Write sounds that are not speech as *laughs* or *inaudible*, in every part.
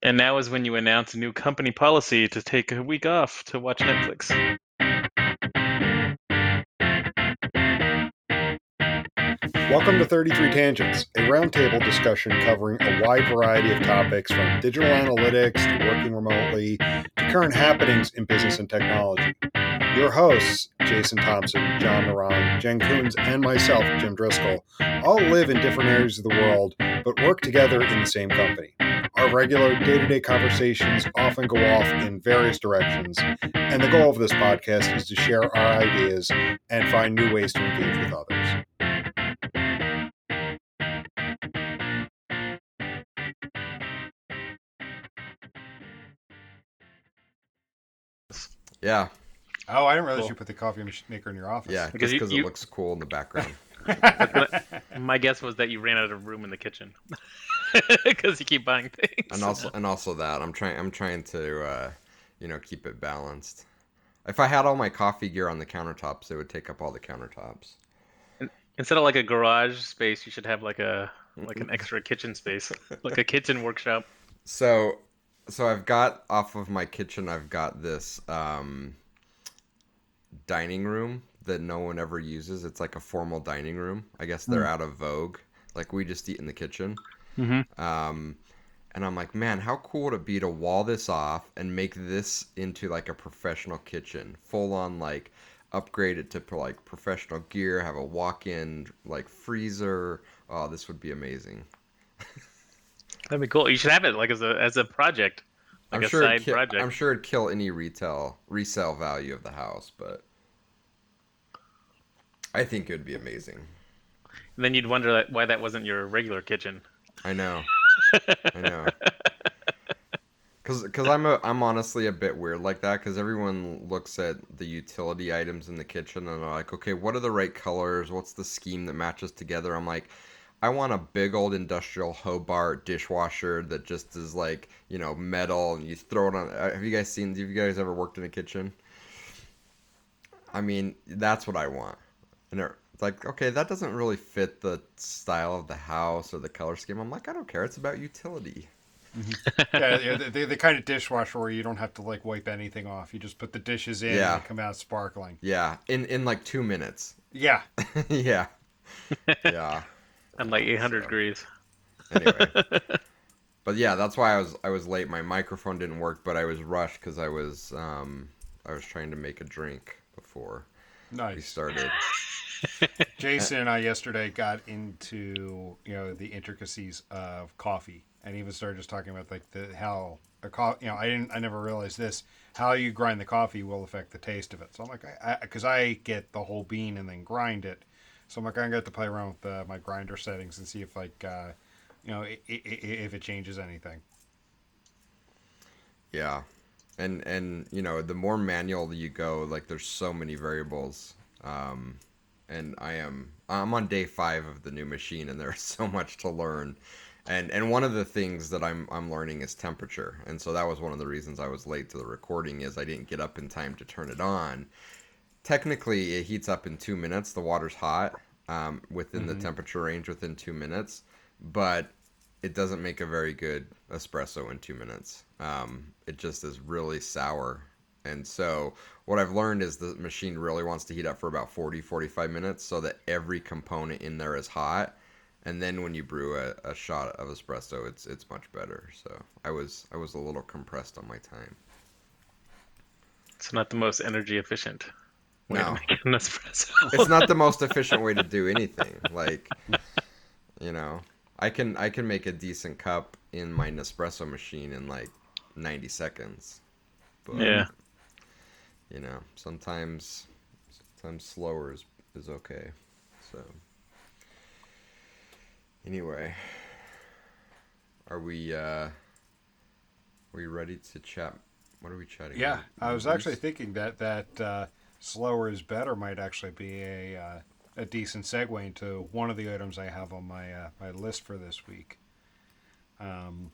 And now is when you announce a new company policy to take a week off to watch Netflix. Welcome to 33 Tangents, a roundtable discussion covering a wide variety of topics from digital analytics to working remotely to current happenings in business and technology. Your hosts, Jason Thompson, John Moran, Jen Coons, and myself, Jim Driscoll, all live in different areas of the world but work together in the same company. Our regular day to day conversations often go off in various directions, and the goal of this podcast is to share our ideas and find new ways to engage with others. Yeah, Oh, I didn't realize Cool. you put the coffee mach- maker in your office. yeah, Because just because you- it looks cool in the background. *laughs* My guess was that you ran out of room in the kitchen *laughs* *laughs* because you keep buying things. and also and also that I'm trying I'm trying to uh, you know keep it balanced. If I had all my coffee gear on the countertops, it would take up all the countertops. Instead of like a garage space, you should have like a like an extra kitchen space, *laughs* like a kitchen workshop. So so I've got off of my kitchen I've got this um, dining room that no one ever uses. It's like a formal dining room. I guess they're out of vogue. Like we just eat in the kitchen. Mm-hmm. Um, and I'm like, man, how cool would it be to wall this off and make this into like a professional kitchen, full on like upgrade it to like professional gear, have a walk-in like freezer. Oh, this would be amazing. *laughs* That'd be cool. You should have it like as a as a project, like I'm a sure side it'd ki- project. I'm sure it'd kill any retail resale value of the house, but I think it would be amazing. And then you'd wonder that, why that wasn't your regular kitchen. I know. I know. *laughs* Cause, cause I'm a, I'm honestly a bit weird like that. Cause everyone looks at the utility items in the kitchen and they're like, okay, what are the right colors? What's the scheme that matches together? I'm like, I want a big old industrial Hobart dishwasher that just is like, you know, metal and you throw it on. uh, Have you guys seen? Have you guys ever worked in a kitchen? I mean, that's what I want. And it's like, okay, that doesn't really fit the style of the house or the color scheme. I'm like, I don't care. It's about utility. *laughs* yeah, yeah the, the, the kind of dishwasher where you don't have to like wipe anything off. You just put the dishes in Yeah. and come out sparkling. Yeah, in in like two minutes. Yeah. *laughs* yeah, yeah. *laughs* And like 800 So- degrees. Anyway, but yeah, that's why I was I was late. My microphone didn't work, but I was rushed because I was um I was trying to make a drink before we started. *laughs* Jason and I yesterday got into you know the intricacies of coffee, and even started just talking about like the how a co- you know I didn't I never realized this how you grind the coffee will affect the taste of it. So I'm like I because I, get the whole bean and then grind it, so I'm like I'm going to have to play around with uh, my grinder settings and see if like uh, you know i- i- i- if it changes anything. Yeah, and and you know the more manual you go, like there's so many variables. Um, and I am I'm on day five of the new machine, and *laughs* there's so much to learn. And and one of the things that I'm I'm learning is temperature, and so that was one of the reasons I was late to the recording is I didn't get up in time to turn it on. Technically, it heats up in two minutes. The water's hot um, within the temperature range within two minutes, but it doesn't make a very good espresso in two minutes. Um, it just is really sour. And so, what I've learned is the machine really wants to heat up for about 40, 45 minutes so that every component in there is hot. And then when you brew a, a shot of espresso, it's it's much better. So I was I was a little compressed on my time. It's not the most energy efficient way No. to make an espresso. It's not the most efficient way to do *laughs* anything. Like, you know, I can I can make a decent cup in my Nespresso machine in like 90 seconds. But, Yeah. You know, sometimes sometimes slower is is okay. So anyway, are we uh are we ready to chat? What are we chatting? Yeah, about? I was actually thinking that that uh, slower is better might actually be a uh, a decent segue into one of the items I have on my uh, my list for this week. Um,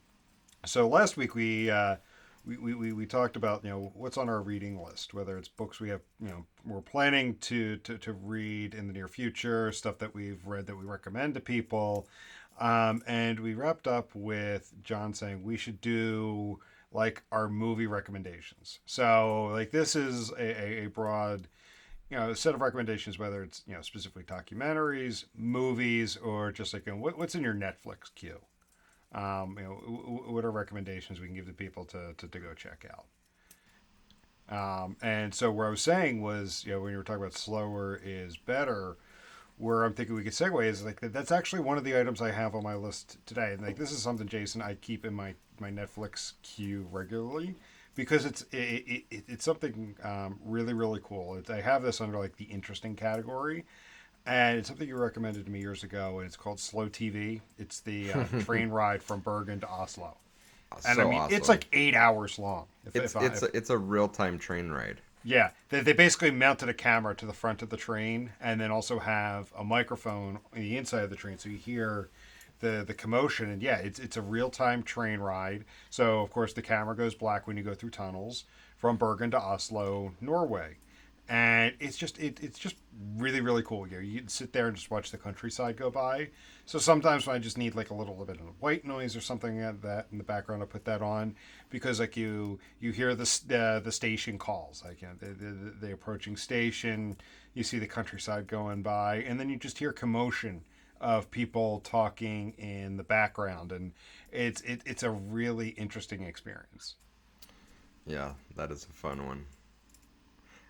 so last week we, uh, we, we we talked about you know what's on our reading list, whether it's books we have you know we're planning to to, to read in the near future, stuff that we've read that we recommend to people. Um, and we wrapped up with John saying we should do like our movie recommendations. So like this is a, a, a broad, you know, set of recommendations, whether it's you know specifically documentaries, movies, or just like you know, what, what's in your Netflix queue. Um, you know, what are recommendations we can give to people to, to, to go check out. Um, and so what I was saying was, you know, when you were talking about slower is better, where I'm thinking we could segue is like that's actually one of the items I have on my list today. And like this is something, Jason, I keep in my my Netflix queue regularly because it's it, it, it's something um, really really cool. I have this under like the interesting category, and it's something you recommended to me years ago, and it's called Slow TV. It's the uh, *laughs* train ride from Bergen to Oslo, and so I mean awesome. it's like eight hours long. If, it's if I- it's if- a, it's a real time train ride. yeah, they, they basically mounted a camera to the front of the train, and then also have a microphone on the inside of the train, so you hear the the commotion. And yeah, it's it's a real time train ride. So of course the camera goes black when you go through tunnels from Bergen to Oslo, Norway, and it's just it, it's just really really cool. You know, you can sit there and just watch the countryside go by. So sometimes when I just need like a little bit of white noise or something like that in the background, I put that on because like you you hear the the, the station calls, like you know, the, the the approaching station. You see the countryside going by, and then you just hear commotion of people talking in the background, and it's it, it's a really interesting experience. Yeah, that is a fun one.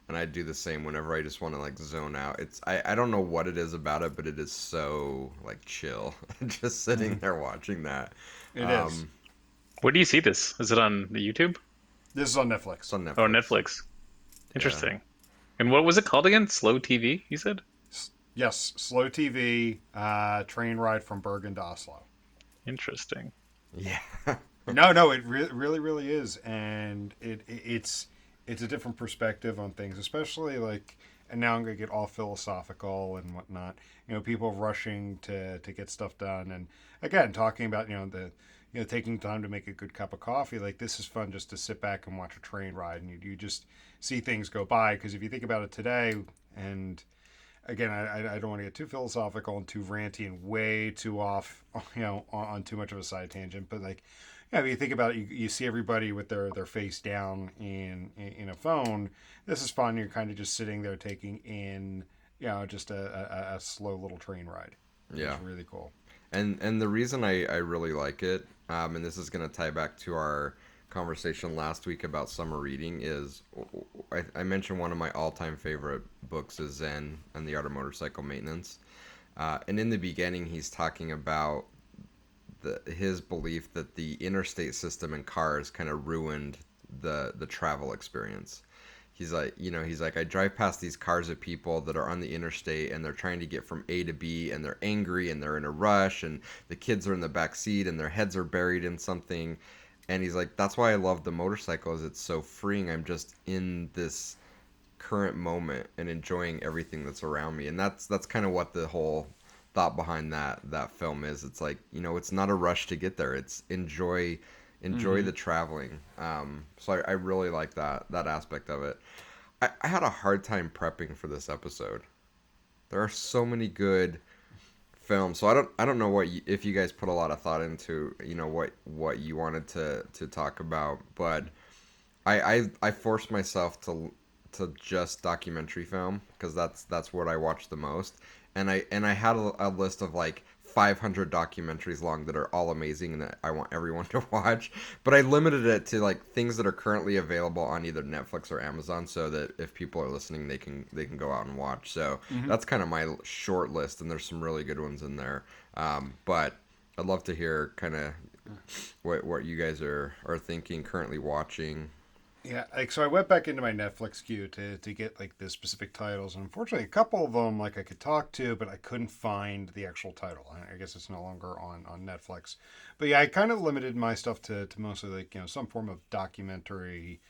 And I do the same whenever I just want to like zone out. It's I, I don't know what it is about it, but it is so like chill. *laughs* just sitting there watching that. It is. Um, Where do you see this? Is it on the YouTube? This is on Netflix. It's on Netflix. Oh, Netflix. Interesting. And what was it called again? Slow TV, you said? Yes, slow TV uh, train ride from Bergen to Oslo. Interesting. Yeah. *laughs* no, no, it re- really, really is, and it, it it's it's a different perspective on things, especially like. And now I'm gonna get all philosophical and whatnot. You know, people rushing to to get stuff done, and again, talking about you know the you know taking time to make a good cup of coffee. Like this is fun just to sit back and watch a train ride, and you you just see things go by. Because if you think about it today, and again, I, I- don't want to get too philosophical and too ranty and way too off, *laughs* you know, on, on too much of a side tangent. But like, yeah, if you think about it, you, you see everybody with their, their face down in, in in a phone. This is fun. You're kind of just sitting there taking in, you know, just a, a, a slow little train ride. Yeah. It's really cool. And and the reason I, I really like it, um, and this is going to tie back to our conversation last week about summer reading, is I, I mentioned one of my all time favorite books is Zen and the Art of Motorcycle Maintenance. Uh, and in the beginning, he's talking about the, his belief that the interstate system and cars kind of ruined the the travel experience. He's like, you know, he's like, I drive past these cars of people that are on the interstate and they're trying to get from A to B and they're angry and they're in a rush and the kids are in the back seat and their heads are buried in something. And he's like, that's why I love the motorcycles. It's so freeing. I'm just in this current moment and enjoying everything that's around me. And that's that's kind of what the whole thought behind that that film is. It's like, you know, it's not a rush to get there. It's enjoy enjoy the traveling. Um, so I, I really like that that aspect of it. I, I had a hard time prepping for this episode. There are so many good films, so I don't I don't know what you, if you guys put a lot of thought into you know what what you wanted to to talk about, but I I, I forced myself to to just documentary film because that's that's what I watch the most, and I and I had a, a list of like 500 documentaries long that are all amazing and that I want everyone *laughs* to watch. But I limited it to like things that are currently available on either Netflix or Amazon, so that if people are listening, they can they can go out and watch. So that's kind of my short list, and there's some really good ones in there. Um, but I'd love to hear kind of what what you guys are are thinking, currently watching. Yeah, like so I went back into my Netflix queue to, to get like the specific titles, and unfortunately, a couple of them like I could talk to, but I couldn't find the actual title. I guess it's no longer on on Netflix. But yeah, I kind of limited my stuff to, to mostly like you know some form of documentary,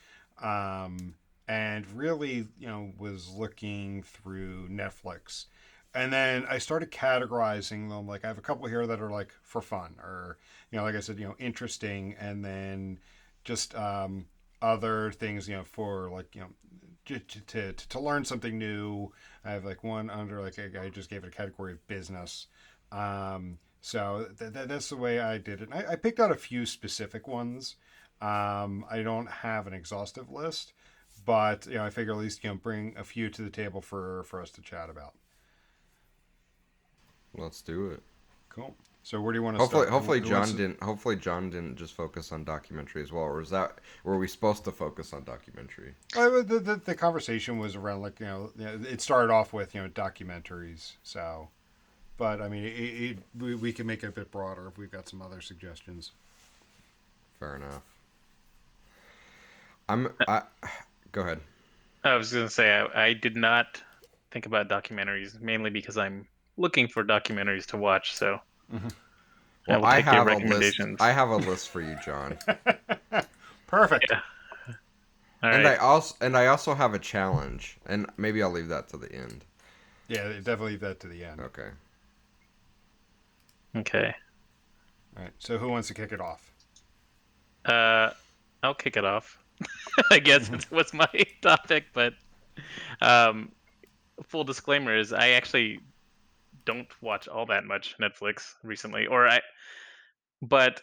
um, and really you know was looking through Netflix. And then I started categorizing them. Like I have a couple here that are like for fun, or you know, like I said, you know, interesting, and then just um, other things, you know, for like you know, to, to, to, learn something new. I have like one under like I I just gave it a category of business. Um, So th- th- that's the way I did it. I, I picked out a few specific ones. Um, I don't have an exhaustive list, but you know, I figure at least you know bring a few to the table for for us to chat about. Let's do it. Cool. So where do you want to Hopefully, start? hopefully Who John wants to- didn't. Hopefully John didn't just focus on documentary as well, or was that were we supposed to focus on documentary? Uh, the, the, the conversation was around like you know you know, it started off with you know documentaries so but i mean it, it, we, we can make it a bit broader if we've got some other suggestions Fair enough. I'm. I go ahead. I was gonna say I, I did not think about documentaries mainly because I'm looking for documentaries to watch. So I Well, will I have a list. I have a list for you, John. *laughs* perfect Yeah. All and right. I also and I also have a challenge, and maybe I'll leave that to the end. yeah definitely leave that to the end Okay. Okay. all right so who wants to kick it off Uh, I'll kick it off. *laughs* I guess *laughs* it was my topic, but um, full disclaimer is I actually don't watch all that much Netflix recently, or I, but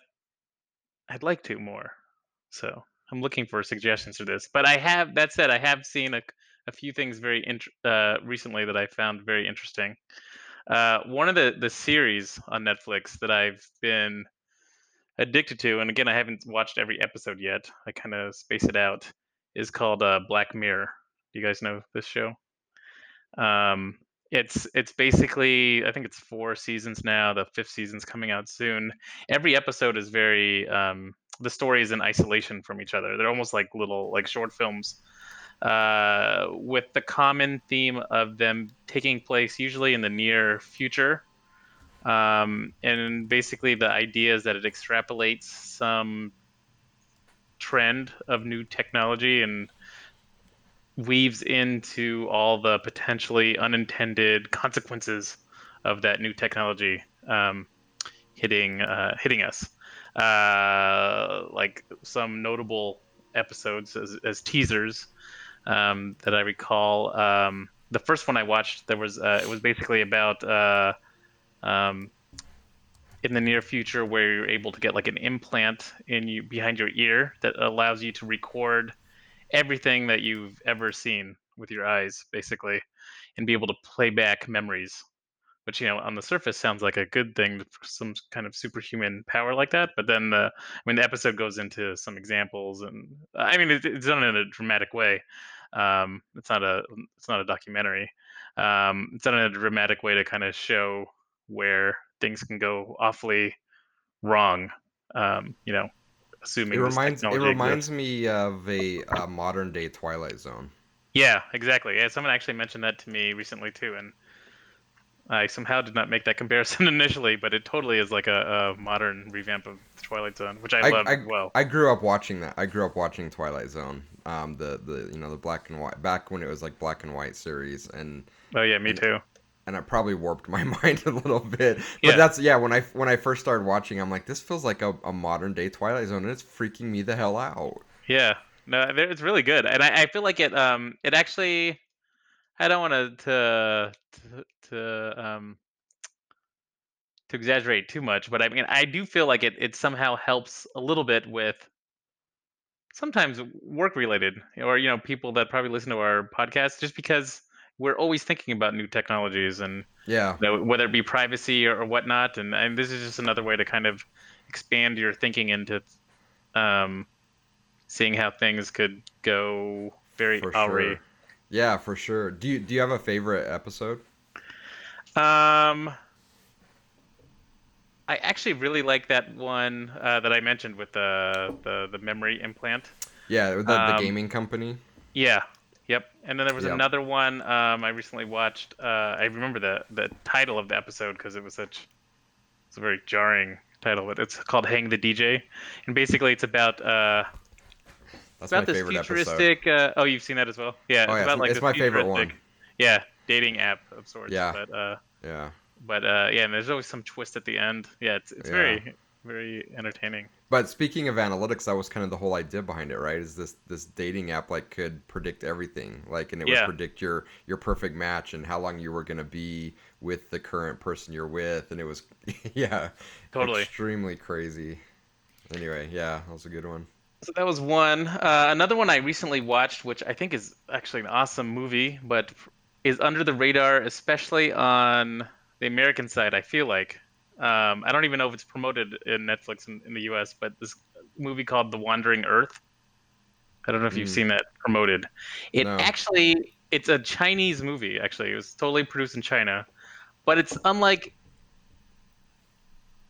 I'd like to more. So I'm looking for suggestions for this. But I have that said, I have seen a, a few things very int- uh, recently that I found very interesting. Uh, one of the the series on Netflix that I've been addicted to, and again, I haven't watched every episode yet. I kind of space it out. Is called uh, Black Mirror. Do you guys know this show? Um, it's it's basically I think it's four seasons now. The fifth season's coming out soon. Every episode is very um, the story is in isolation from each other. They're almost like little like short films. Uh, with the common theme of them taking place usually in the near future, um, and basically the idea is that it extrapolates some trend of new technology and weaves into all the potentially unintended consequences of that new technology um, hitting uh, hitting us. Uh, like some notable episodes as, as teasers um, that I recall. Um, the first one I watched, there was uh, it was basically about uh, um, in the near future where you're able to get like an implant in you behind your ear that allows you to record everything that you've ever seen with your eyes, basically, and be able to play back memories. Which you know, on the surface, sounds like a good thing, some kind of superhuman power like that. But then, the, I mean, the episode goes into some examples, and I mean, it, it's done in a dramatic way. Um, it's not a, it's not a documentary. Um, it's done in a dramatic way to kind of show where things can go awfully wrong. Um, you know, assuming It reminds it reminds exists. me of a, uh modern day Twilight Zone. Yeah, exactly. Yeah, someone actually mentioned that to me recently too, and I somehow did not make that *laughs* comparison initially, but it totally is like a, a modern revamp of Twilight Zone, which I, I, love I, well. I grew up watching that. I grew up watching Twilight Zone. Um, the the you know the black and white back when it was like black and white series, and oh yeah, me and- too. And it probably warped my *laughs* mind a little bit. But Yeah. that's yeah. When I when I first started watching, I'm like, this feels like a, a modern day Twilight Zone, and it's freaking me the hell out. Yeah, no, it's really good, and I, I feel like it. Um, it actually, I don't want to to to um to exaggerate too much, but I mean, I do feel like it it somehow helps a little bit with sometimes work related, or you know, people that probably listen to our podcast, just because we're always thinking about new technologies and Yeah, you know, whether it be privacy or, or whatnot. And, and this is just another way to kind of expand your thinking into um, seeing how things could go very for sure. Yeah, for sure. Do you do you have a favorite episode? Um, I actually really like that one uh, that I mentioned with the, the the memory implant. Yeah, the, the Um, gaming company. Yeah. Yep. And then there was Yep. another one um, I recently watched. Uh, I remember the the title of the episode because it was such it's a very jarring title, but it's called "Hang the DJ," and basically it's about uh, That's about my this favorite futuristic. Uh, oh, you've seen that as well? Yeah. Oh, yeah, about it's- like it's this my favorite one. futuristic- Yeah, dating app of sorts. Yeah. But uh, Yeah. but uh, yeah, and there's always some twist at the end. Yeah, it's it's Yeah. very very entertaining. But speaking of analytics, that was kind of the whole idea behind it, right? Is this this dating app like could predict everything, like, and it Yeah. would predict your your perfect match and how long you were gonna be with the current person you're with, and it was, *laughs* yeah, Totally. extremely crazy. Anyway, yeah, that was a good one. So that was one. Uh, another one I recently watched, which I think is actually an awesome movie, but is under the radar, especially on the American side. I feel like um, I don't even know if it's promoted in Netflix in, in the U.S., but this movie called The Wandering Earth. I don't know if you've Mm. seen that promoted. It No. actually it's a Chinese movie. Actually, it was totally produced in China, but it's unlike.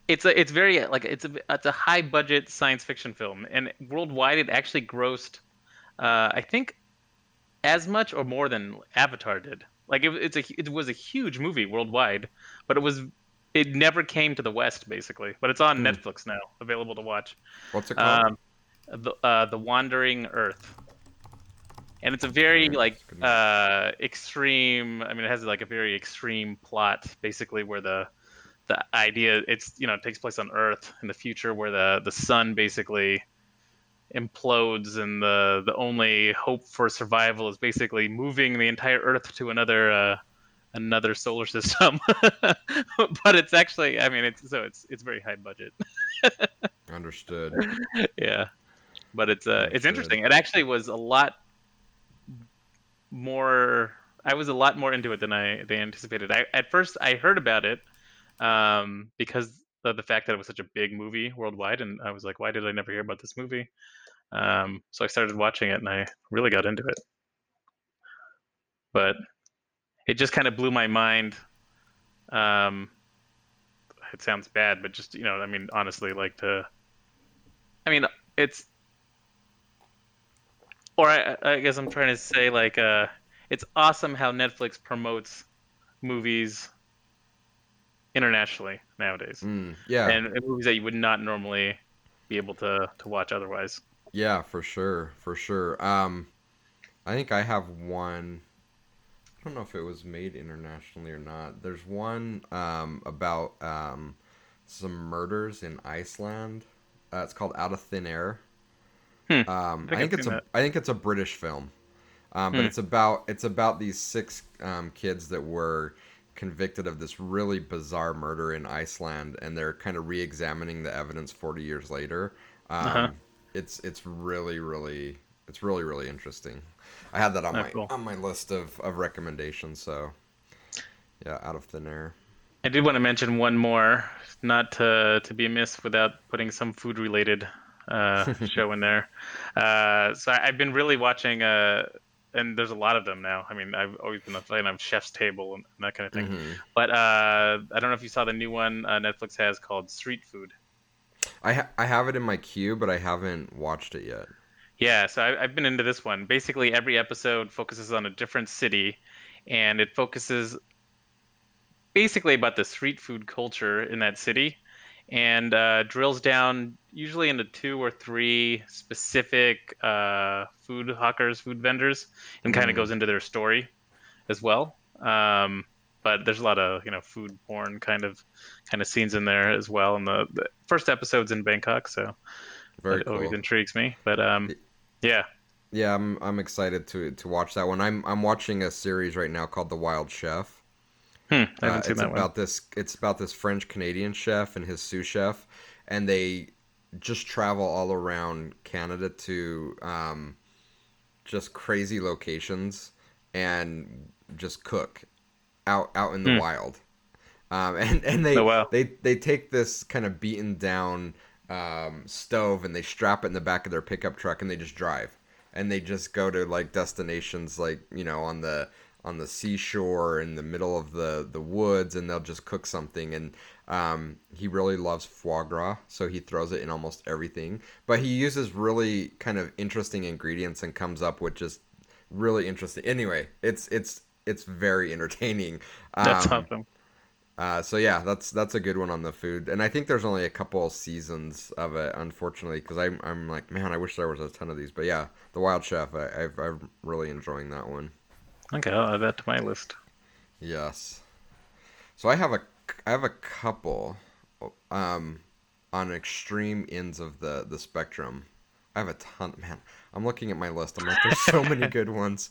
It's a it's very like it's a it's a high budget science fiction film, and worldwide it actually grossed, uh, I think, as much or more than Avatar did. Like it, it's a it was a huge movie worldwide, but it was it never came to the West basically. But it's on Hmm. Netflix now, available to watch. What's it called? Um, the uh, the Wandering Earth, and it's a very Alright, like uh, extreme. I mean, it has like a very extreme plot, basically, where the the idea it's you know it takes place on Earth in the future, where the the sun basically implodes, and the the only hope for survival is basically moving the entire Earth to another. Uh, another solar system. *laughs* But it's actually i mean it's so it's it's very high budget. *laughs* Understood. yeah. But it's uh it's interesting. It actually was a lot more i was a lot more into it than i they anticipated. I at first i heard about it um because of the fact that it was such a big movie worldwide and i was like why did i never hear about this movie? Um so i started watching it and i really got into it. But it just kind of blew my mind um it sounds bad but just you know i mean honestly like to i mean it's or I, I guess i'm trying to say like uh it's awesome how netflix promotes movies internationally nowadays Mm, yeah. and, and movies that you would not normally be able to to watch otherwise Yeah, for sure, for sure. Um, I think I have one. I don't know if it was made internationally or not. There's one um, about um, some murders in Iceland. Uh, it's called Out of Thin Air. Hmm. Um, I think I think it's a that. I think it's a British film, um, but Hmm. it's about it's about these six um, kids that were convicted of this really bizarre murder in Iceland, and they're kind of re-examining the evidence 40 years later. Um, Uh-huh. It's it's really really it's really really interesting. I had that on Oh, my cool. on my list of, of recommendations. So yeah, out of thin air. I did want to mention one more, not to to be missed without putting some food related uh, *laughs* show in there. Uh, so I, I've been really watching, uh, and there's a lot of them now. I mean, I've always been a fan of Chef's Table and that kind of thing. Mhm. But uh, I don't know if you saw the new one uh, Netflix has called Street Food. I ha- I have it in my queue, but I haven't watched it yet. Yeah, so I, I've been into this one. Basically, every episode focuses on a different city, and it focuses basically about the street food culture in that city, and uh, drills down usually into two or three specific uh, food hawkers, food vendors, and kind of Mm. goes into their story as well. Um, but there's a lot of you know food porn kind of kind of scenes in there as well. And the, the first episode's in Bangkok, so Very that cool. always intrigues me. But um, yeah. Yeah, I'm I'm excited to to watch that one. I'm I'm watching a series right now called The Wild Chef. Hmm, I Uh, haven't seen it's that one. about this it's about this French Canadian chef and his sous chef, and they just travel all around Canada to um, just crazy locations and just cook out out in the Hmm. wild. Um, *laughs* and and they Oh, wow. they they take this kind of beaten down um, stove and they strap it in the back of their pickup truck and they just drive. And they just go to like destinations like you know on the on the seashore in the middle of the the woods and they'll just cook something. And um, he really loves foie gras so he throws it in almost everything. But he uses really kind of interesting ingredients and comes up with just really interesting anyway it's it's it's very entertaining. That's Um, awesome. Uh, so yeah, that's that's a good one on the food, and I think there's only a couple seasons of it, unfortunately, because I'm I'm like, man, I wish there was a ton of these. But yeah, the Wild Chef, I, I've I'm really enjoying that one. Okay, I'll add that to my list. Yes. So I have a I have a couple. Um, on extreme ends of the the spectrum. I have a ton, man. I'm looking at my list. I'm like, there's so many *laughs* good ones.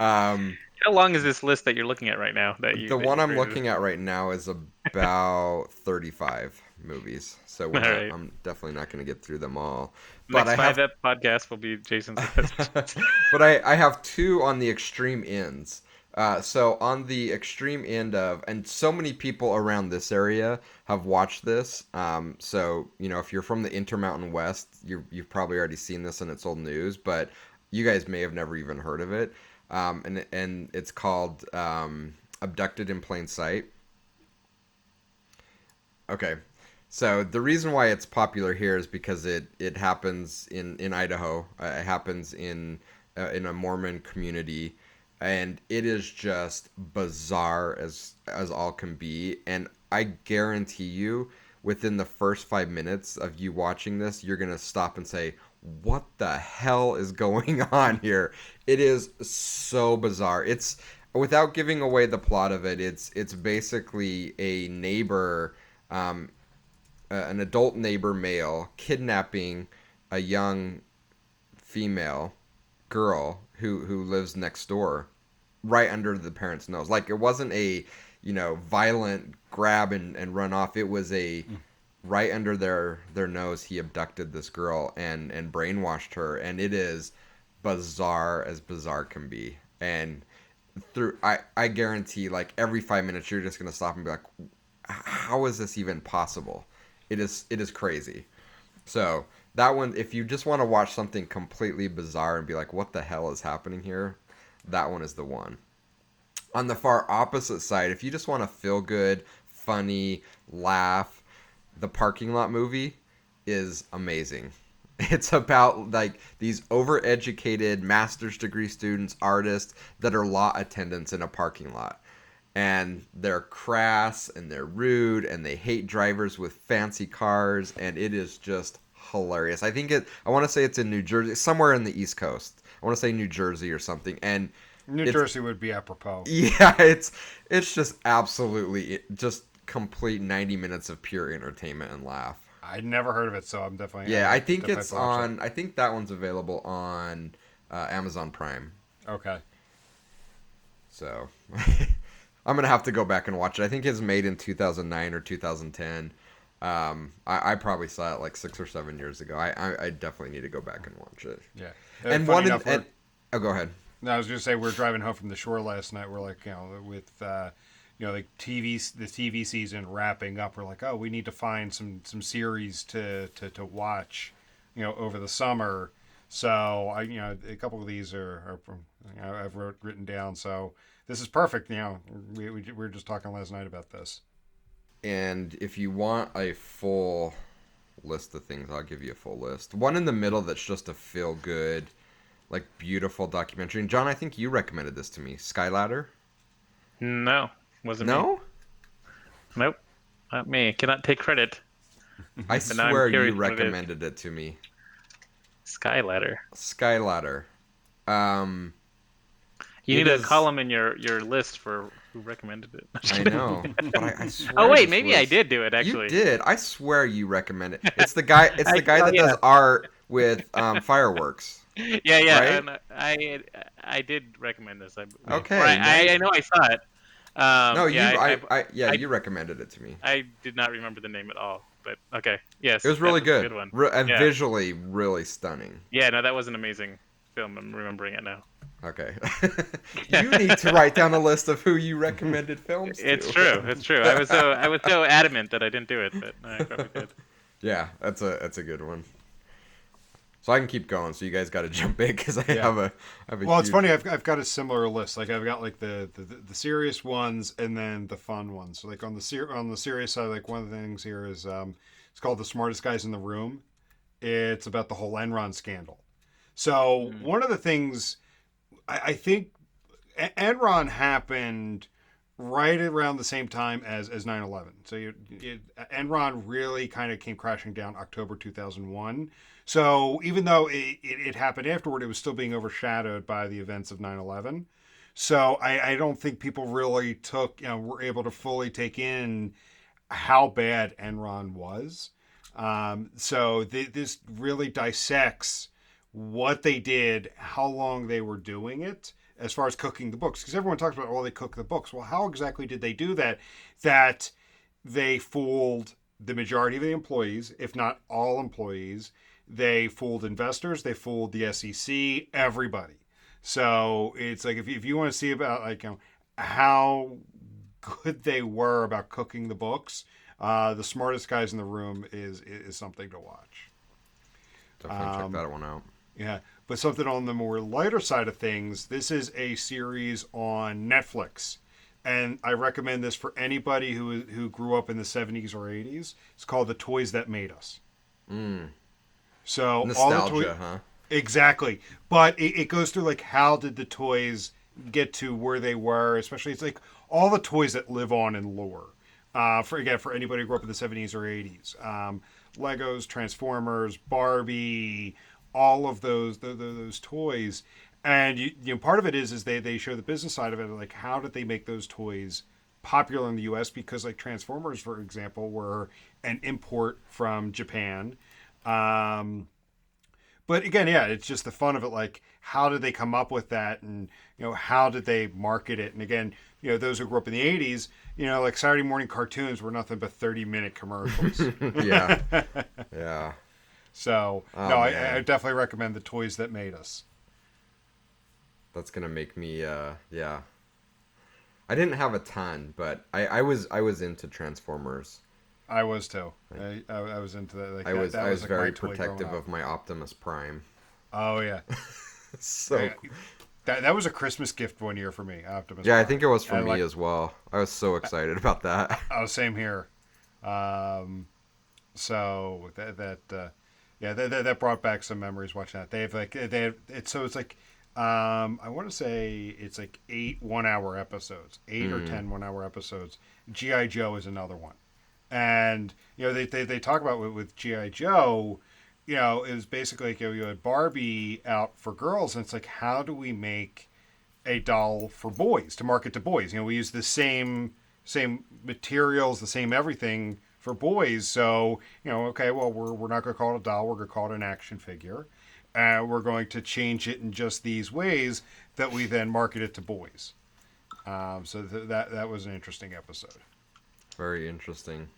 Um, How long is this list that you're looking at right now? That you the that one I'm created? looking at right now is about *laughs* 35 movies, so not- Alright. I'm definitely not going to get through them all. Next But I five have, ep podcast will be Jason's *laughs* but I, I have two on the extreme ends. Uh, so on the extreme end of, and so many people around this area have watched this. Um, so you know, if you're from the Intermountain West, you you've probably already seen this and its old news, but you guys may have never even heard of it. Um, and and it's called um, Abducted in Plain Sight. Okay. So the reason why it's popular here is because it, it happens in, in Idaho. Uh, it happens in uh, in a Mormon community, and it is just bizarre as as all can be. And I guarantee you, within the first five minutes of you watching this, you're gonna stop and say, "What the hell is going *laughs* on here?" It is so bizarre. It's without giving away the plot of it. It's it's basically a neighbor. Um, uh, an adult neighbor male kidnapping a young female girl who who lives next door right under the parents nose like it wasn't a you know violent grab and, and run off it was a right under their their nose he abducted this girl and and brainwashed her and it is bizarre as bizarre can be and through i i guarantee like every five minutes you're just gonna stop and be like how is this even possible it is it is crazy. So that one, if you just want to watch something completely bizarre and be like, "What the hell is happening here?" That one is the one. On the far opposite side, if you just want to feel good, funny, laugh, the parking lot movie is amazing. *laughs* It's about like these overeducated master's degree students, artists that are law attendants in a parking lot and they're crass and they're rude and they hate drivers with fancy cars and it is just hilarious. I think it I want to say it's in New Jersey, somewhere in the East Coast. I want to say New Jersey or something. And New Jersey would be apropos. *laughs* yeah, it's it's just absolutely just complete 90 minutes of pure entertainment and laugh. I'd never heard of it, so I'm definitely. Yeah, I'm think it's watch it. on I think that one's available on uh, Amazon Prime. Okay. So *laughs* I'm gonna have to go back and watch it. I think it's made in 2009 or 2010. Um, I, I probably saw it like six or seven years ago. I, I, I definitely need to go back and watch it. Yeah. and Uh, funny one enough, and, oh, go ahead. No, I was going to say we are driving home from the shore last night. We're like, you know, with uh, you know, like TV, the TV season wrapping up. We're like, oh, we need to find some some series to to, to watch, you know, over the summer. So I, you know, a couple of these are, are from, you know, I've wrote, written down. So this is perfect. You know, we, we, we were just talking last night about this. And if you want a full list of things, I'll give you a full list. One in the middle that's just a feel good, like beautiful documentary. And John, I think you recommended this to me. Skyladder. no, wasn't me. No, Nope, not me. Cannot take credit. I But swear you what it recommended it to me. Skyladder. Skyladder. Um, You need is- a column in your your list for who recommended it. *laughs* I know, but I, I *laughs* swear. Oh wait, maybe I did do it actually. You did. I swear you recommended. It. It's the guy. It's *laughs* I- the guy oh, that yeah. does art with um, fireworks. Yeah, yeah. Right? And I I did recommend this. I. Okay, I, nice. I, I know I saw it. Um, no, yeah, you. I, I, I, yeah, I- you recommended it to me. I did not remember the name at all. But okay, yes, It was really good. Good one. Re- and Yeah. visually really stunning. Yeah, no, that was an amazing film. I'm remembering it now. Okay. *laughs* you need to write down a list of who you recommended films to. It's true. It's true. I was so I was so adamant that I didn't do it, but I probably did. *laughs* Yeah, that's a that's a good one. So I can keep going. So you guys got to *laughs* jump in because I Yeah. have a I have a Well, it's funny. I've, I've got a similar list. Like I've got like the, the, the serious ones and then the fun ones. So like on the ser- on the serious side, like one of the things here is um, it's called the smartest guys in the room. It's about the whole Enron scandal. So Hmm. one of the things I, I think Enron happened right around the same time as as 9/11. So you, it, Enron really kind of came crashing down October 2001. So even though it, it, it happened afterward, it was still being overshadowed by the events of 9/11. So I, I don't think people really took, you know, were able to fully take in how bad Enron was. Um, so th- this really dissects what they did, how long they were doing it, as far as cooking the books. Because everyone talks about, oh, they cook the books. Well, how exactly did they do that? That they fooled the majority of the employees, if not all employees. They fooled investors. They fooled the SEC. Everybody. So it's like if you, if you want to see about like you know, how good they were about cooking the books, uh, the smartest guys in the room is is something to watch. Definitely Um, check that one out. Yeah, but something on the more lighter side of things. This is a series on Netflix, and I recommend this for anybody who who grew up in the '70s or '80s. It's called "The Toys That Made Us." Mm. So all the Nostalgia, toy- huh? Exactly. But it, it goes through like how did the toys get to where they were, especially it's like all the toys that live on in lore. Uh, for again, for anybody who grew up in the 70s or 80s. Um, Legos, Transformers, Barbie, all of those those, those toys. And you, you know, part of it is is they, they show the business side of it, like how did they make those toys popular in the U.S. Because like Transformers, for example, were an import from Japan. Um, but again, yeah, it's just the fun of it. Like, how did they come up with that, and you know, how did they market it? And again, you know, those who grew up in the '80s, you know, like Saturday morning cartoons were nothing but 30-minute commercials. *laughs* yeah, yeah. so, Oh, no, I. I definitely recommend the toys that made us. That's gonna make me. Uh, yeah. I didn't have a ton, but I, I was I was into Transformers. I was too. I, I, I was into that. Like, I that- was that I was like, very protective of my Optimus Prime. Oh yeah, *laughs* so Yeah, that that was a Christmas gift one year for me. Optimus. yeah, I think it was for me like- as well. I was so excited about that. *laughs* Oh, same here. Um, so that that uh, yeah, that, that that brought back some memories watching that. They have like they have it's so it's like um, I want to say it's like eight one hour episodes, eight or Mm. ten one hour episodes. GI Joe is another one, and you know they they, they talk about with, with GI Joe. You know, it was basically like you, know, you had Barbie out for girls, and it's like, how do we make a doll for boys to market to boys? You know, we use the same same materials, the same everything for boys. So, you know, okay, well, we're, we're not going to call it a doll. We're going to call it an action figure. Uh, we're going to change it in just these ways that we then market it to boys. Um, so th- that that was an interesting episode. Very interesting.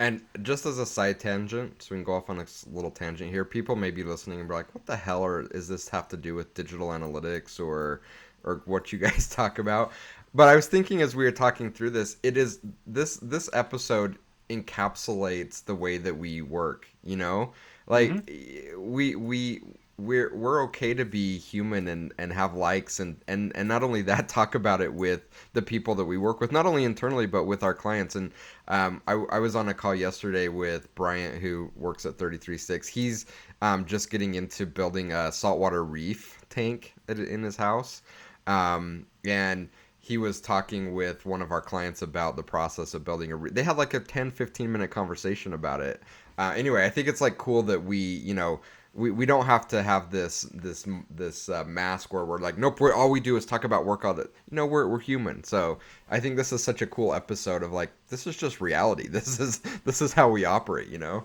And just as a side tangent, so we can go off on a little tangent here. People may be listening and be like, "What the hell are, is this have to do with digital analytics or or what you *laughs* guys talk about?" But I was thinking as we were talking through this, it is this this episode encapsulates the way that we work. You know, like mm-hmm. we we we're we're okay to be human and and have likes and and and not only that *laughs* talk about it with the people that we work with not only internally but with our clients. And um, I, I was on a call yesterday with Bryant who works at 33 Sticks he's um, just getting into building a saltwater reef tank in his house. Um, and he was talking with one of our clients about the process of building a re- they had like a 10 15 minute conversation about it. Uh, anyway i think it's like cool that we you know we, we don't have to have this this this uh, mask where we're like nope we're, all we do is talk about work all the you know we're, we're human so i think this is such a cool episode of like this is just reality *laughs* this is this is how we operate you know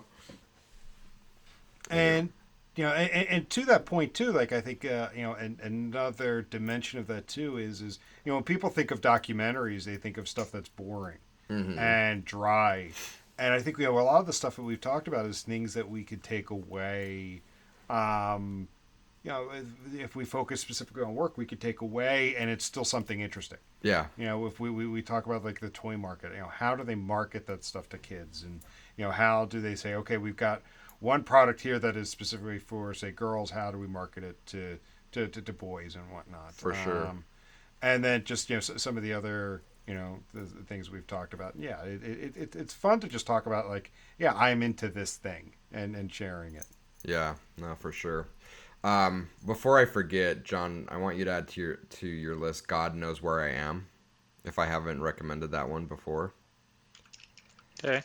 And you know, and, and to that point too, like I think uh, you know, and, another dimension of that too is is you know when people think of documentaries, they think of stuff that's boring Mhm. and dry, and I think you know a lot of the stuff that we've talked about is things that we could take away. Um, you know, if- we focus specifically on work, we could take away, and it's still something interesting. yeah You know, if we, we, we talk about like the toy market, you know, how do they market that stuff to kids? And, you know, how do they say, okay, we've got one product here that is specifically for, say, girls. How do we market it to, to, to, to boys and whatnot? For sure. and then just, you know, some of the other, you know, the, the things we've talked about. Yeah, it, it, it, it's fun to just talk about, like, yeah, I'm into this thing and, and sharing it. Yeah, no, for sure. Um, before I forget, John, I want you to add to your to your list. God knows where I am. If I haven't recommended that one before, Okay.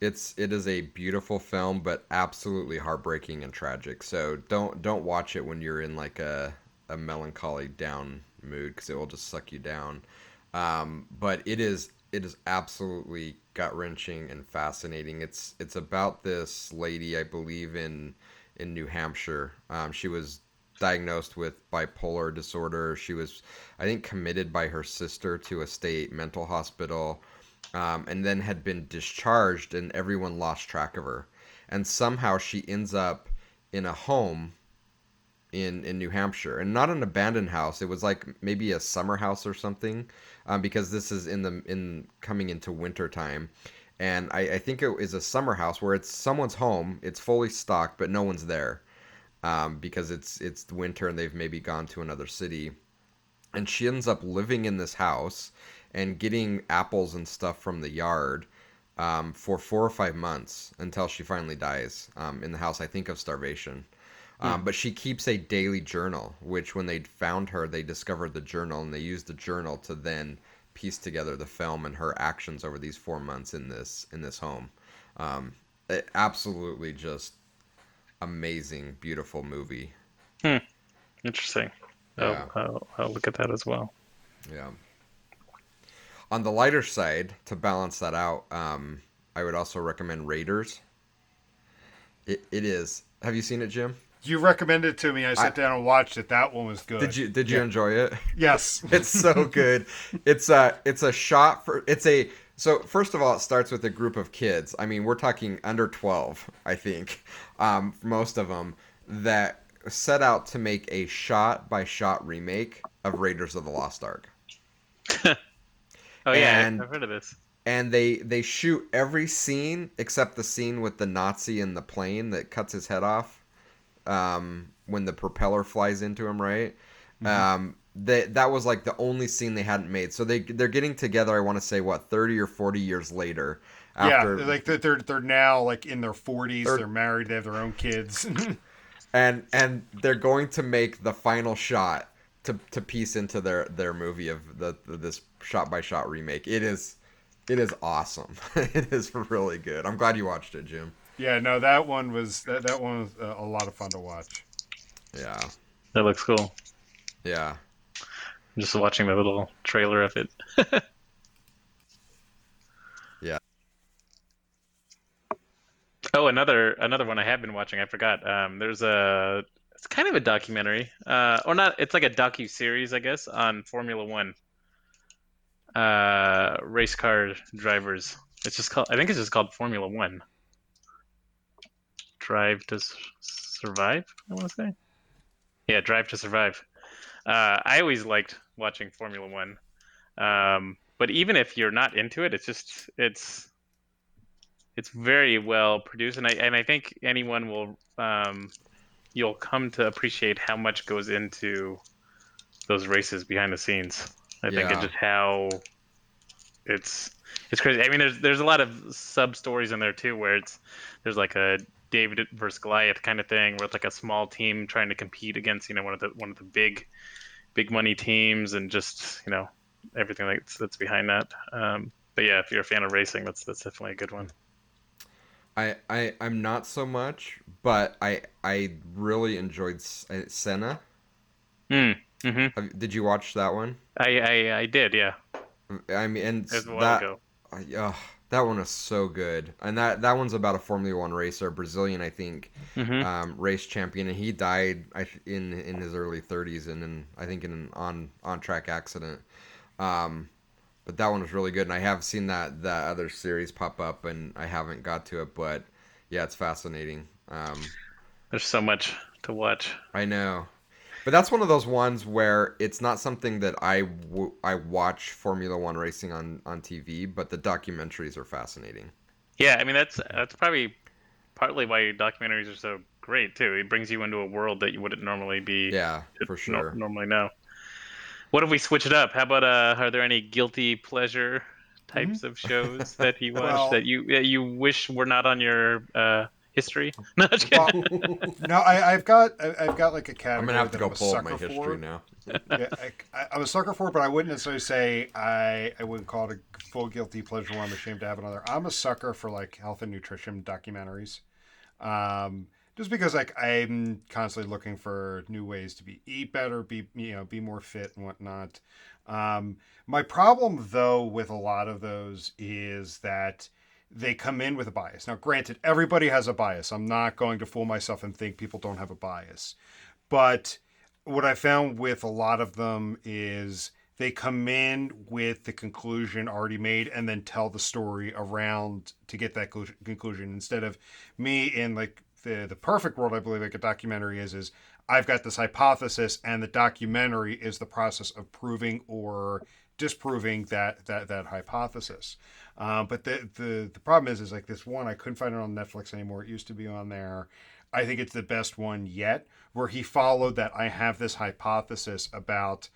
it's it is a beautiful film, but absolutely heartbreaking and tragic. So don't don't watch it when you're in like a a melancholy down mood because it will just suck you down. Um, but it is it is absolutely gut wrenching and fascinating. It's it's about this lady, I believe in in New Hampshire. Um, she was diagnosed with bipolar disorder. She was, I think, committed by her sister to a state mental hospital, um, and then had been discharged, and everyone lost track of her. And somehow she ends up in a home in in New Hampshire, and not an abandoned house. It was like maybe a summer house or something, um, because this is in the in coming into winter time, and I, I think it is a summer house where it's someone's home. It's fully stocked, but no one's there, um, because it's it's winter and they've maybe gone to another city, and she ends up living in this house and getting apples and stuff from the yard. Um, for four or five months until she finally dies um, in the house, I think of starvation. Um, but she keeps a daily journal, which when they found her, they discovered the journal and they used the journal to then piece together the film and her actions over these four months in this in this home. Um, it, absolutely just amazing, beautiful movie. Hmm. Interesting. Yeah. Oh, I'll, I'll look at that as well. Yeah. On the lighter side, to balance that out, um, I would also recommend Raiders. It, it is. Have you seen it, Jim? You recommended it to me. I sat I- down and watched it. That one was good. Did you Did you Yeah. enjoy it? Yes. *laughs* it's so good. It's a it's a shot for it's a so first of all it starts with a group of kids. I mean we're talking under twelve, I think, um, most of them that set out to make a shot by shot remake of Raiders of the Lost Ark. *laughs* Oh yeah, And- I've heard of this. and they they shoot every scene except the scene with the Nazi in the plane that cuts his head off um, when the propeller flies into him, right? Um, that that was like the only scene they hadn't made. So they they're getting together. I want to say what thirty or forty years later. After, yeah, like they're, they're they're now like in their 40s. Or- They're married. They have their own kids. *laughs* and and they're going to make the final shot to to piece into their their movie of the, this shot by shot remake. It is. It is awesome. *laughs* it is really good. I'm glad you watched it, Jim. Yeah, no, that one was that, that one was uh, a lot of fun to watch. Yeah. That looks cool. Yeah. I'm just watching the little trailer of it. *laughs* Yeah. Oh, another another one I have been watching. I forgot. Um, there's a it's kind of a documentary, uh, or not. It's like a docu series, I guess, on Formula One. Uh, race car drivers. It's just called. I think it's just called Formula One. Drive to Survive. I want to say. Yeah, Drive to Survive. Uh, I always liked watching Formula One, um, but even if you're not into it, it's just it's it's very well produced, and I and I think anyone will um, you'll come to appreciate how much goes into those races behind the scenes. I think Yeah. and just how it's it's crazy. I mean, there's there's a lot of sub stories in there too, where it's there's like a David versus Goliath kind of thing, where it's like a small team trying to compete against you know one of the one of the big big money teams, and just you know everything that's that's behind that. Um, but yeah, if you're a fan of racing, that's that's definitely a good one. I, I I'm not so much, but I I really enjoyed uh, Senna. Mm, hmm Have, did you watch that one? I, I I did, yeah. I mean, and It was a while that ago. I- ugh, that one is so good, and that that one's about a Formula One racer, Brazilian, I think, hmm um, race champion, and he died in in his early 30s, and in I think in an on on track accident. Um, but that one was really good, and I have seen that that other series pop up, and I haven't got to it, but yeah, it's fascinating. Um, There's so much to watch. I know. But that's one of those ones where it's not something that I, w- I watch Formula One racing on, on TV, but the documentaries are fascinating. Yeah, I mean that's that's probably partly why your documentaries are so great too. It brings you into a world that you wouldn't normally be Yeah, for no- sure. normally know. What if we switch it up? How about uh are there any guilty pleasure types of shows that you *laughs* watch Well- that you that you wish were not on your uh history? *laughs* No, just. Well, *laughs* no, I, I've got I, I've got like a category. I'm gonna have to go I'm pull up my history for. now. *laughs* yeah, I, I'm a sucker for it, but I wouldn't necessarily say I, I wouldn't call it a full guilty pleasure where I'm ashamed to have another. I'm a sucker for like health and nutrition documentaries. Um, just because like I'm constantly looking for new ways to be eat better, be you know, be more fit and whatnot. Um, my problem though with a lot of those is that they come in with a bias. Now, granted, everybody has a bias. I'm not going to fool myself and think people don't have a bias, but what I found with a lot of them is they come in with the conclusion already made and then tell the story around to get that conclusion instead of me in like the the perfect world I believe like a documentary is is I've got this hypothesis and the documentary is the process of proving or disproving that that that hypothesis. Um, but the, the the problem is is like this one I couldn't find it on Netflix anymore. It used to be on there. I think it's the best one yet, where he followed that I have this hypothesis about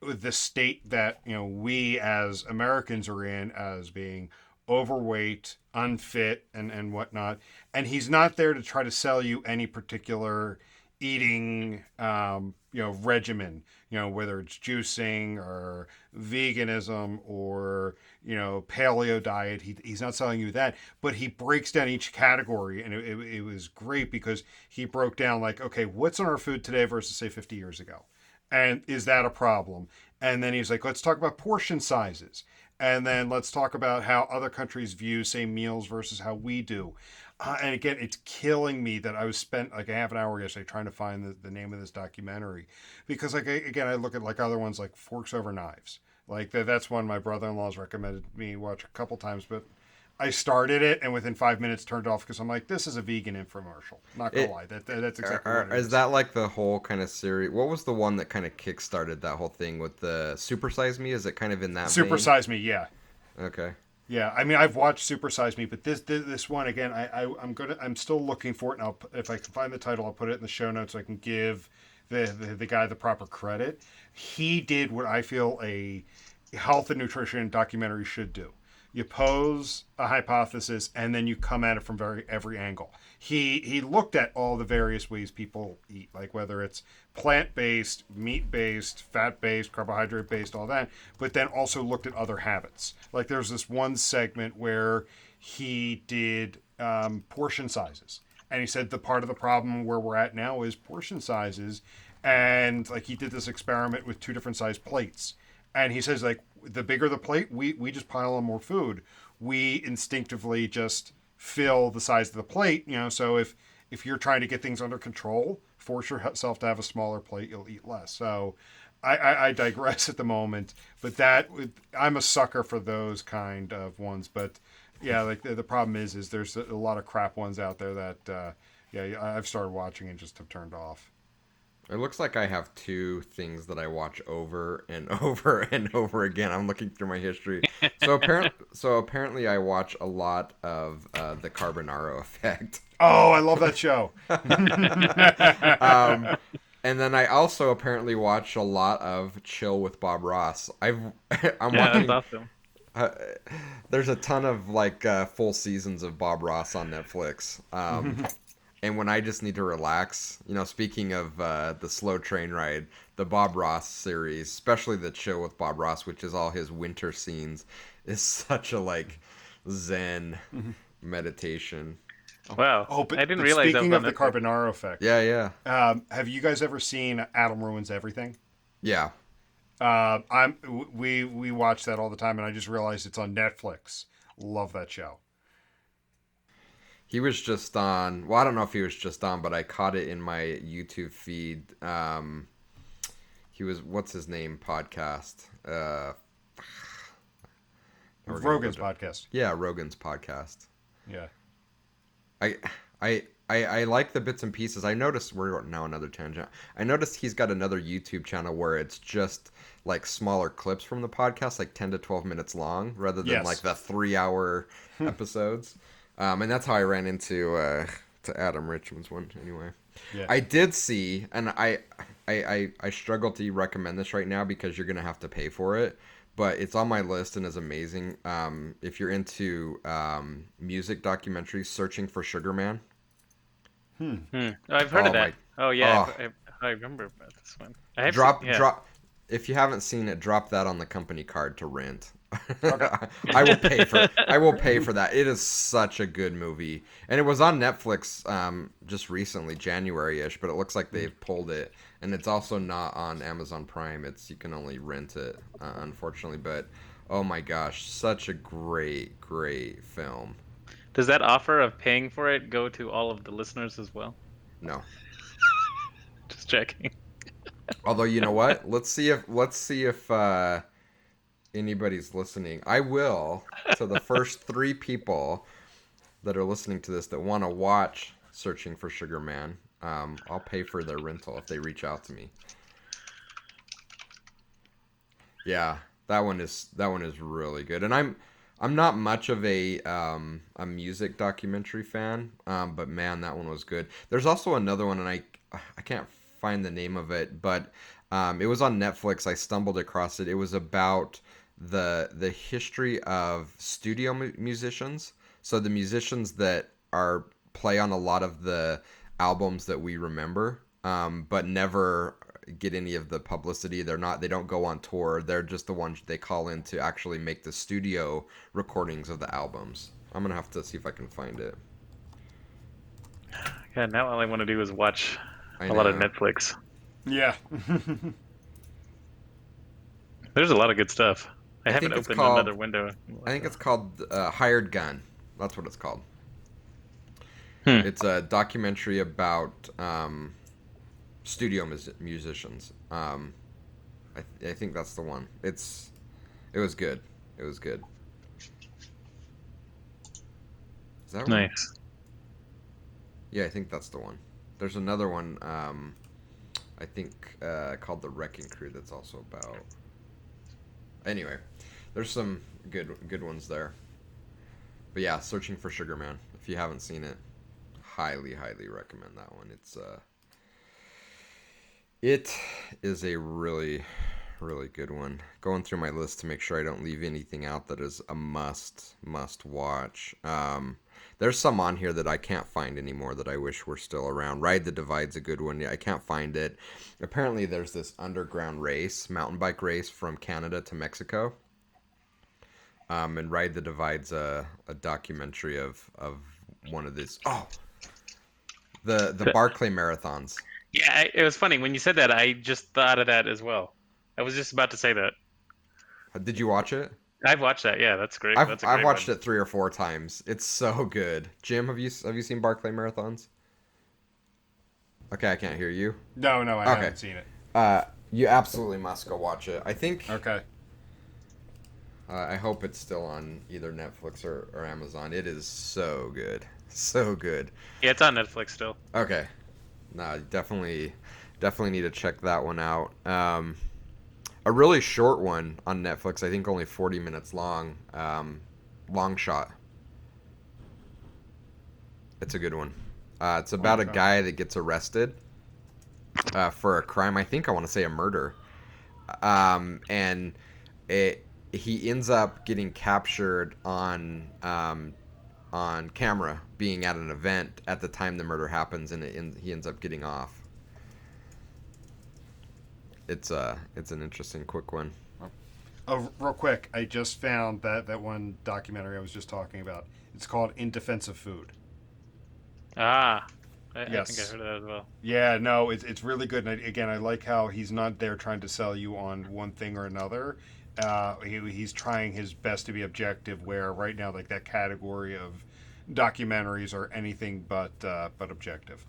the state that you know we as Americans are in as being overweight, unfit, and and whatnot. And he's not there to try to sell you any particular eating um, you know regimen you know whether it's juicing or veganism or you know paleo diet he, he's not selling you that but he breaks down each category and it, it, it was great because he broke down like okay what's in our food today versus say 50 years ago and is that a problem? And then he's like, let's talk about portion sizes. And then let's talk about how other countries view, say, meals versus how we do. Uh, and again, it's killing me that I was spent like a half an hour yesterday trying to find the, the name of this documentary. Because, like, I, again, I look at like other ones like Forks Over Knives. Like, that's one my brother in law's recommended me watch a couple times, but I started it and within five minutes turned off because I'm like, this is a vegan infomercial. Not gonna it, lie, that, that, that's exactly are, is. is. that like the whole kind of series? What was the one that kind of kickstarted that whole thing with the Super Size Me? Is it kind of in that? Super Size Me, yeah. Okay. Yeah, I mean, I've watched Super Size Me, but this this, this one again, I, I am gonna I'm still looking for it, and I'll if I can find the title, I'll put it in the show notes so I can give the, the, the guy the proper credit. He did what I feel a health and nutrition documentary should do you pose a hypothesis and then you come at it from very every angle. He he looked at all the various ways people eat like whether it's plant-based meat-based fat-based carbohydrate-based all that but then also looked at other habits. Like there's this one segment where he did um, portion sizes and he said the part of the problem where we're at now is portion sizes and like he did this experiment with two different size plates and he says like the bigger the plate, we we just pile on more food. We instinctively just fill the size of the plate. You know, so if if you're trying to get things under control, force yourself to have a smaller plate. You'll eat less. So. I, I, I digress *laughs* at the moment, but that I'm a sucker for those kind of ones. But yeah, like the, the problem is, is there's a, lot of crap ones out there that uh, yeah I've started watching and just have turned off. It looks like I have two things that I watch over and *laughs* over and over again. I'm looking through my history. So apparently, *laughs* so apparently, I watch a lot of uh, the Carbonaro *laughs* Effect. Oh, I love that show. um, and then I also apparently watch a lot of Chill with Bob Ross. I've I'm yeah, watching. Awesome. Uh, there's a ton of like uh, full seasons of Bob Ross on Netflix. Um, and when I just need to relax, you know, speaking of uh, the slow train ride, the Bob Ross series, especially the show with Bob Ross, which is all his winter scenes, is *laughs* such a like zen mm-hmm. meditation. Wow! Oh, but, I didn't but realize. Speaking of the Carbonaro effect, yeah, yeah. Um, have you guys ever seen Adam Ruins Everything? Yeah. Uh, I'm we we watch that all the time, and I just realized it's on Netflix. Love that show. He was just on. Well, I don't know if he was just on, but I caught it in my YouTube feed. Um, he was what's his name podcast. Uh, *sighs* Rogan's podcast. Yeah, Rogan's podcast. Yeah. I I I, I like the bits and pieces. I noticed we're now another tangent. I noticed he's got another YouTube channel where it's just like smaller clips from the podcast, like ten to twelve minutes long, rather than yes. like the three hour *laughs* episodes. Um, and that's how I ran into uh, to Adam Richman's one anyway. Yeah. I did see, and I, I, I, I struggle to recommend this right now because you're gonna have to pay for it. But it's on my list and is amazing. Um, if you're into um, music documentaries, searching for Sugar Man. Hmm. hmm. I've heard oh, of that. My... Oh yeah, oh. I, I, remember about this one. drop yeah. drop. If you haven't seen it, drop that on the company card to rent. *laughs* I will pay for I will pay for that. It is such a good movie, and it was on Netflix um, just recently, January-ish. But it looks like they've pulled it, and it's also not on Amazon Prime. It's you can only rent it, uh, unfortunately. But oh my gosh, such a great, great film. Does that offer of paying for it go to all of the listeners as well? No, *laughs* Just checking. although you know what? Let's see if let's see if uh, anybody's listening. I will to the first *laughs* three people that are listening to this that want to watch Searching for Sugar Man. Um, I'll pay for their rental if they reach out to me. Yeah, that one is that one is really good, and I'm I'm not much of a um, a music documentary fan, um, but man, that one was good. There's also another one, and I I can't find the name of it, but um, it was on Netflix. I stumbled across it. It was about the the history of studio mu- musicians. So the musicians that are play on a lot of the albums that we remember, um, but never get any of the publicity. They're not. They don't go on tour. They're just the ones they call in to actually make the studio recordings of the albums. I'm gonna have to see if I can find it. Yeah, now all I want to do is watch I a lot of. Netflix. Yeah. *laughs* There's a lot of good stuff. I, haven't think it's opened called- another window. I think it's called uh, Hired Gun. That's what it's called. Hmm. It's a documentary about um, studio mus- musicians. Um, I, th- I think that's the one. It's it was good. It was good. Is that one? nice. Yeah, I think that's the one. There's another one. Um, I think uh, called the Wrecking Crew. That's also about. Anyway, there's some good good ones there. But yeah, searching for Sugar Man. If you haven't seen it, highly highly recommend that one. It's uh. It is a really, really good one. Going through my list to make sure I don't leave anything out that is a must must watch. Um, there's some on here that I can't find anymore that I wish were still around. Ride the Divide's a good one. Yeah, I can't find it. Apparently, there's this underground race, mountain bike race from Canada to Mexico. Um, and Ride the Divide's a, a documentary of, of one of these. Oh, the the Barkley marathons. Yeah, it was funny when you said that. I just thought of that as well. I was just about to say that. Did you watch it? I've watched that. Yeah, that's great. I've, that's a I've great watched one. it three or four times. It's so good. Jim, have you have you seen Barkley marathons? Okay, I can't hear you. No, no, I Okay. haven't seen it. Uh, you absolutely must go watch it. I think. Okay. Uh, I hope it's still on either Netflix or, or Amazon. It is so good, *laughs* so good. Yeah, it's on Netflix still. Okay, no, definitely, definitely need to check that one out. Um, a really short one on Netflix. I think only forty minutes long. Um, long shot. It's a good one. Uh, it's about a Shot. guy that gets arrested uh, for a crime. I think I want to say a murder. Um, and it he ends up getting captured on um, on camera being at an event at the time the murder happens and, it, and he ends up getting off it's uh it's an interesting quick one Oh, real quick, I just found that that one documentary I was just talking about. It's called In Defense of Food. Ah, I, I think I Yes. heard of that as well. Yeah, no, it's it's really good. And I, again, I like how he's not there trying to sell you on one thing or another. Uh, he, he's trying his best to be objective. Where right now, like that category of documentaries are anything but uh, but objective.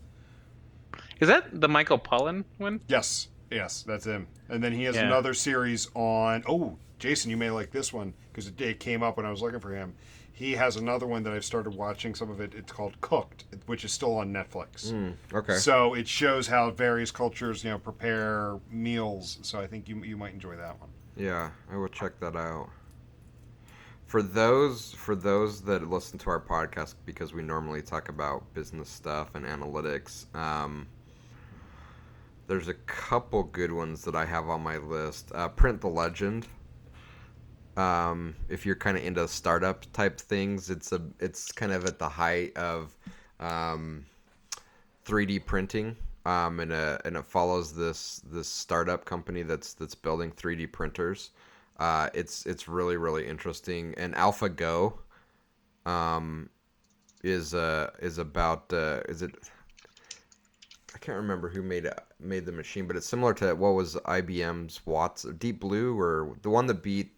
Is that the Michael Pollan one? Yes, yes, that's him. And then he has Yeah. another series on. Oh, Jason, you may like this one because it, it came up when I was looking for him. He has another one that I've started watching some of it. It's called Cooked, which is still on Netflix. Hmm, okay So it shows how various cultures, you know, prepare meals. So I think you you might enjoy that one. yeah i will check that out for those for those that listen to our podcast because we normally talk about business stuff and analytics um there's a couple good ones that i have on my list uh, print the legend um, if you're kind of into startup type things, it's a it's kind of at the height of um, 3D printing, um, and a, and it follows this this startup company that's that's building 3D printers. Uh, it's it's really really interesting. And AlphaGo, um, is uh is about uh is it? I can't remember who made it, made the machine, but it's similar to what was IBM's Watts Deep Blue or the one that beat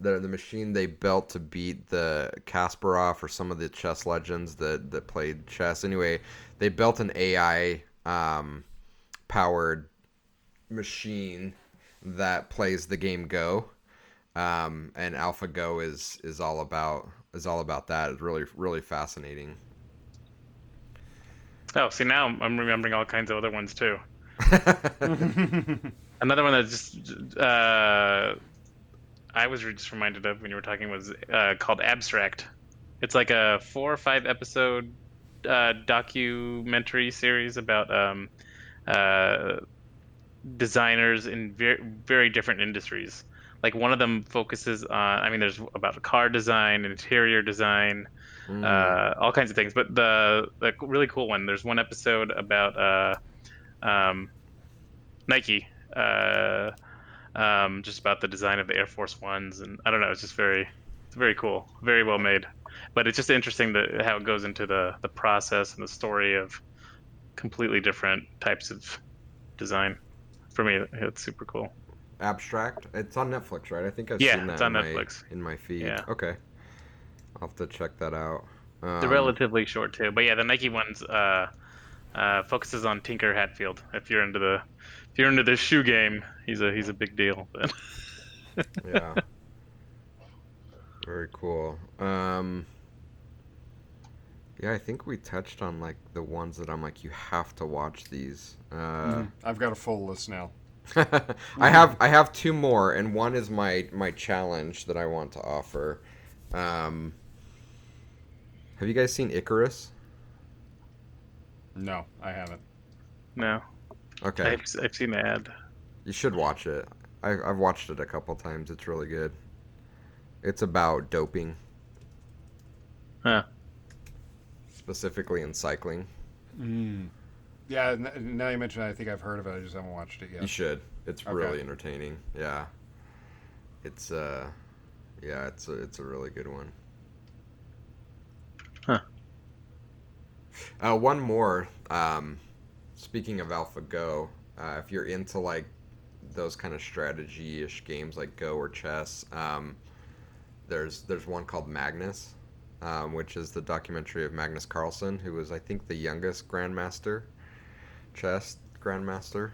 the the machine they built to beat the Kasparov or some of the chess legends that that played chess. Anyway, they built an AI um, powered machine that plays the game Go, um, and AlphaGo is is all about is all about that. It's really really fascinating. Oh, see now I'm remembering all kinds of other ones too. *laughs* Another one that just uh, I was just reminded of when you were talking was uh, called Abstract. It's like a four or five episode uh, documentary series about um, uh, designers in very very different industries. Like one of them focuses on, I mean, there's about car design, interior design, Mm. uh, all kinds of things. But the the really cool one, there's one episode about uh, um, Nike, uh, um, just about the design of the Air Force Ones, and I don't know, it's just very, it's very cool, very well made. But it's just interesting that how it goes into the the process and the story of completely different types of design. For me, it's super cool. Abstract. It's on Netflix, right? I think I've Yeah, seen that it's in on my, Netflix. in my feed. Yeah. Okay. I'll have to check that out. Um, They're relatively short too, but yeah, the Nike ones uh, uh, focuses on Tinker Hatfield. If you're into the if you're into the shoe game, he's a he's a big deal. But *laughs* yeah. Very cool. Um, yeah, I think we touched on like the ones that I'm like, you have to watch these. Uh, I've got a full list now. *laughs* I have I have two more, and one is my my challenge that I want to offer. Um, have you guys seen Icarus? No, I haven't. no, Okay, I've, I've seen the ad. you should watch it. I, I've watched it a couple times. It's really good. It's about doping, Huh. specifically in cycling. Mm. Yeah, n- now you mention it, I think I've heard of it. I just haven't watched it yet. You should. It's Okay. really entertaining. Yeah. It's uh yeah, it's a it's a really good one. Huh. Uh one more. Um speaking of AlphaGo, uh if you're into like those kind of strategy-ish games like Go or chess, um there's there's one called Magnus, um, which is the documentary of Magnus Carlsen, who was I think the youngest grandmaster, chess grandmaster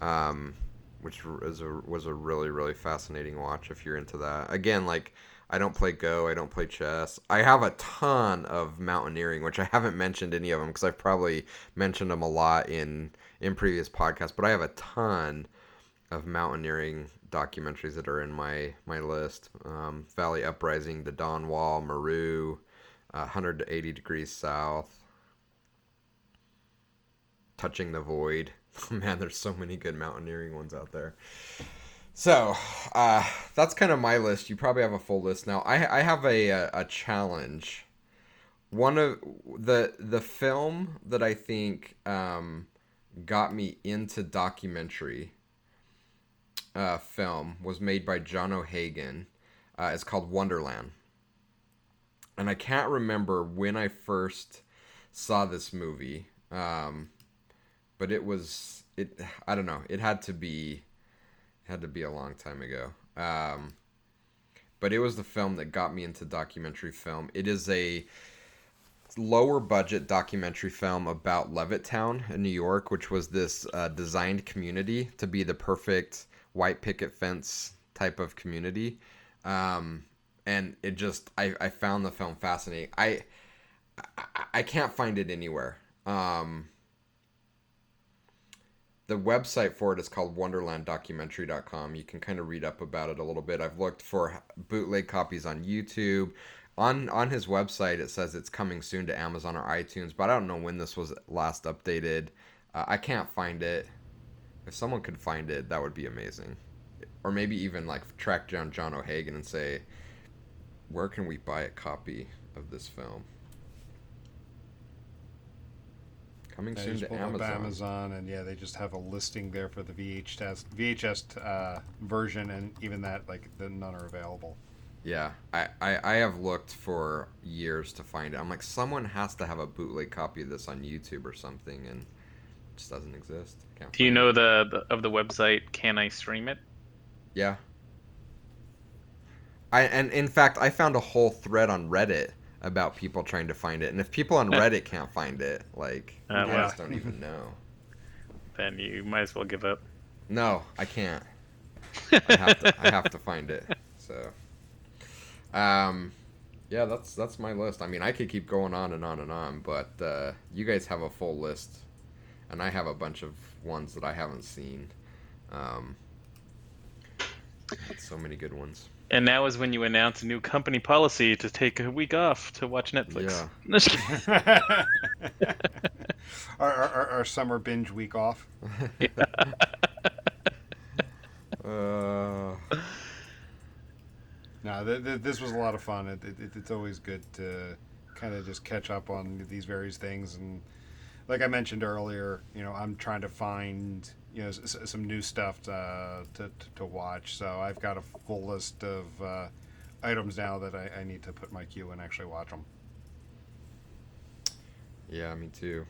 um, which is a, was a really really fascinating watch if you're into that. Again, like I don't play Go, I don't play chess. I have a ton of mountaineering, which I haven't mentioned any of them because I've probably mentioned them a lot in in previous podcasts. But I have a ton of mountaineering documentaries that are in my my list. Um, Valley Uprising, the Dawn Wall, Meru, uh, 180 degrees south, Touching the Void. *laughs* Man, there's so many good mountaineering ones out there. So, uh, that's kind of my list. You probably have a full list now. I, I have a, a, a challenge. One of the the film that I think um, got me into documentary uh, film was made by John O'Hagan. Uh, it's called Wonderland, and I can't remember when I first saw this movie. Um, but it was it i don't know it had to be had to be a long time ago. Um, but it was the film that got me into documentary film. It is a lower budget documentary film about levittown in new york which was this uh, designed community to be the perfect white picket fence type of community. Um, and it just I, I found the film fascinating. I i, I can't find it anywhere. Um, the website for it is called wonderlanddocumentary.com you can kind of read up about it a little bit. I've looked for bootleg copies on youtube. On on his website it says it's coming soon to amazon or itunes but i don't know when this was last updated. Uh, i can't find it. If someone could find it that would be amazing. Or maybe even like track down john o'hagan and say where can we buy a copy of this film Coming Yeah, soon just to pulled up Amazon. Amazon, and yeah, they just have a listing there for the VHS VHS uh, version, and even that, like, the, none are available. Yeah, I, I, I have looked for years to find it. I'm like, someone has to have a bootleg copy of this on YouTube or something, and it just doesn't exist. Can't Do you find know it. the, the of the website? Can I stream it? Yeah. I and in fact, I found a whole thread on Reddit about people trying to find it, and if people on Reddit can't find it, like, Uh, I well. don't even know. Then you might as well give up. No, I can't. *laughs* I have to. I have to find it. So, um, yeah, that's that's my list. I mean, I could keep going on and on and on, but uh, you guys have a full list, and I have a bunch of ones that I haven't seen. Um, so many good ones. And now is when you announce a new company policy to take a week off to watch Netflix. our, our, our, our summer binge week off. Yeah. Uh, No, th- th- this was a lot of fun. It, it, it's always good to kind of just catch up on these various things. And like I mentioned earlier, you know, I'm trying to find you know s- some new stuff to, to to watch. So I've got a full list of uh, items now that I, I need to put my queue and actually watch them. yeah, me too.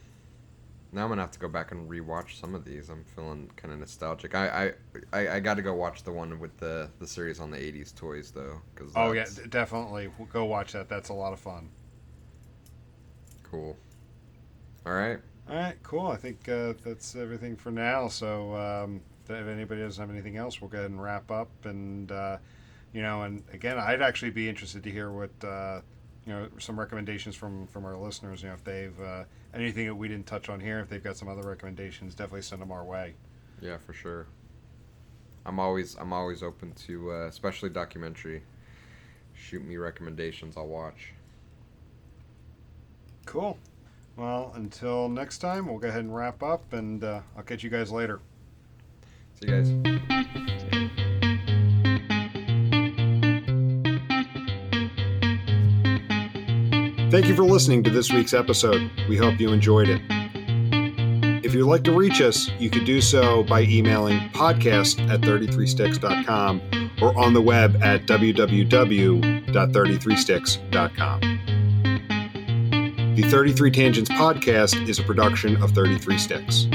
Now I'm gonna have to go back and rewatch some of these. I'm feeling kind of nostalgic. I I, I, I got to go watch the one with the the series on the '80s toys though, because Oh yeah, d- definitely go watch that. That's a lot of fun. cool. All right. All right, cool. I think uh, that's everything for now. So, um, if anybody doesn't have anything else, we'll go ahead and wrap up. And uh, you know, and again, I'd actually be interested to hear what uh, you know some recommendations from from our listeners. You know, if they've uh, anything that we didn't touch on here, if they've got some other recommendations, definitely send them our way. Yeah, for sure. I'm always I'm always open to, uh, especially documentary. Shoot me recommendations. I'll watch. Cool. Well, until next time, we'll go ahead and wrap up, and uh, I'll catch you guys later. See you guys. Thank you for listening to this week's episode. We hope you enjoyed it. If you'd like to reach us, you can do so by emailing podcast at 33sticks.com or on the web at www.33sticks.com. The 33 Tangents podcast is a production of 33 Sticks.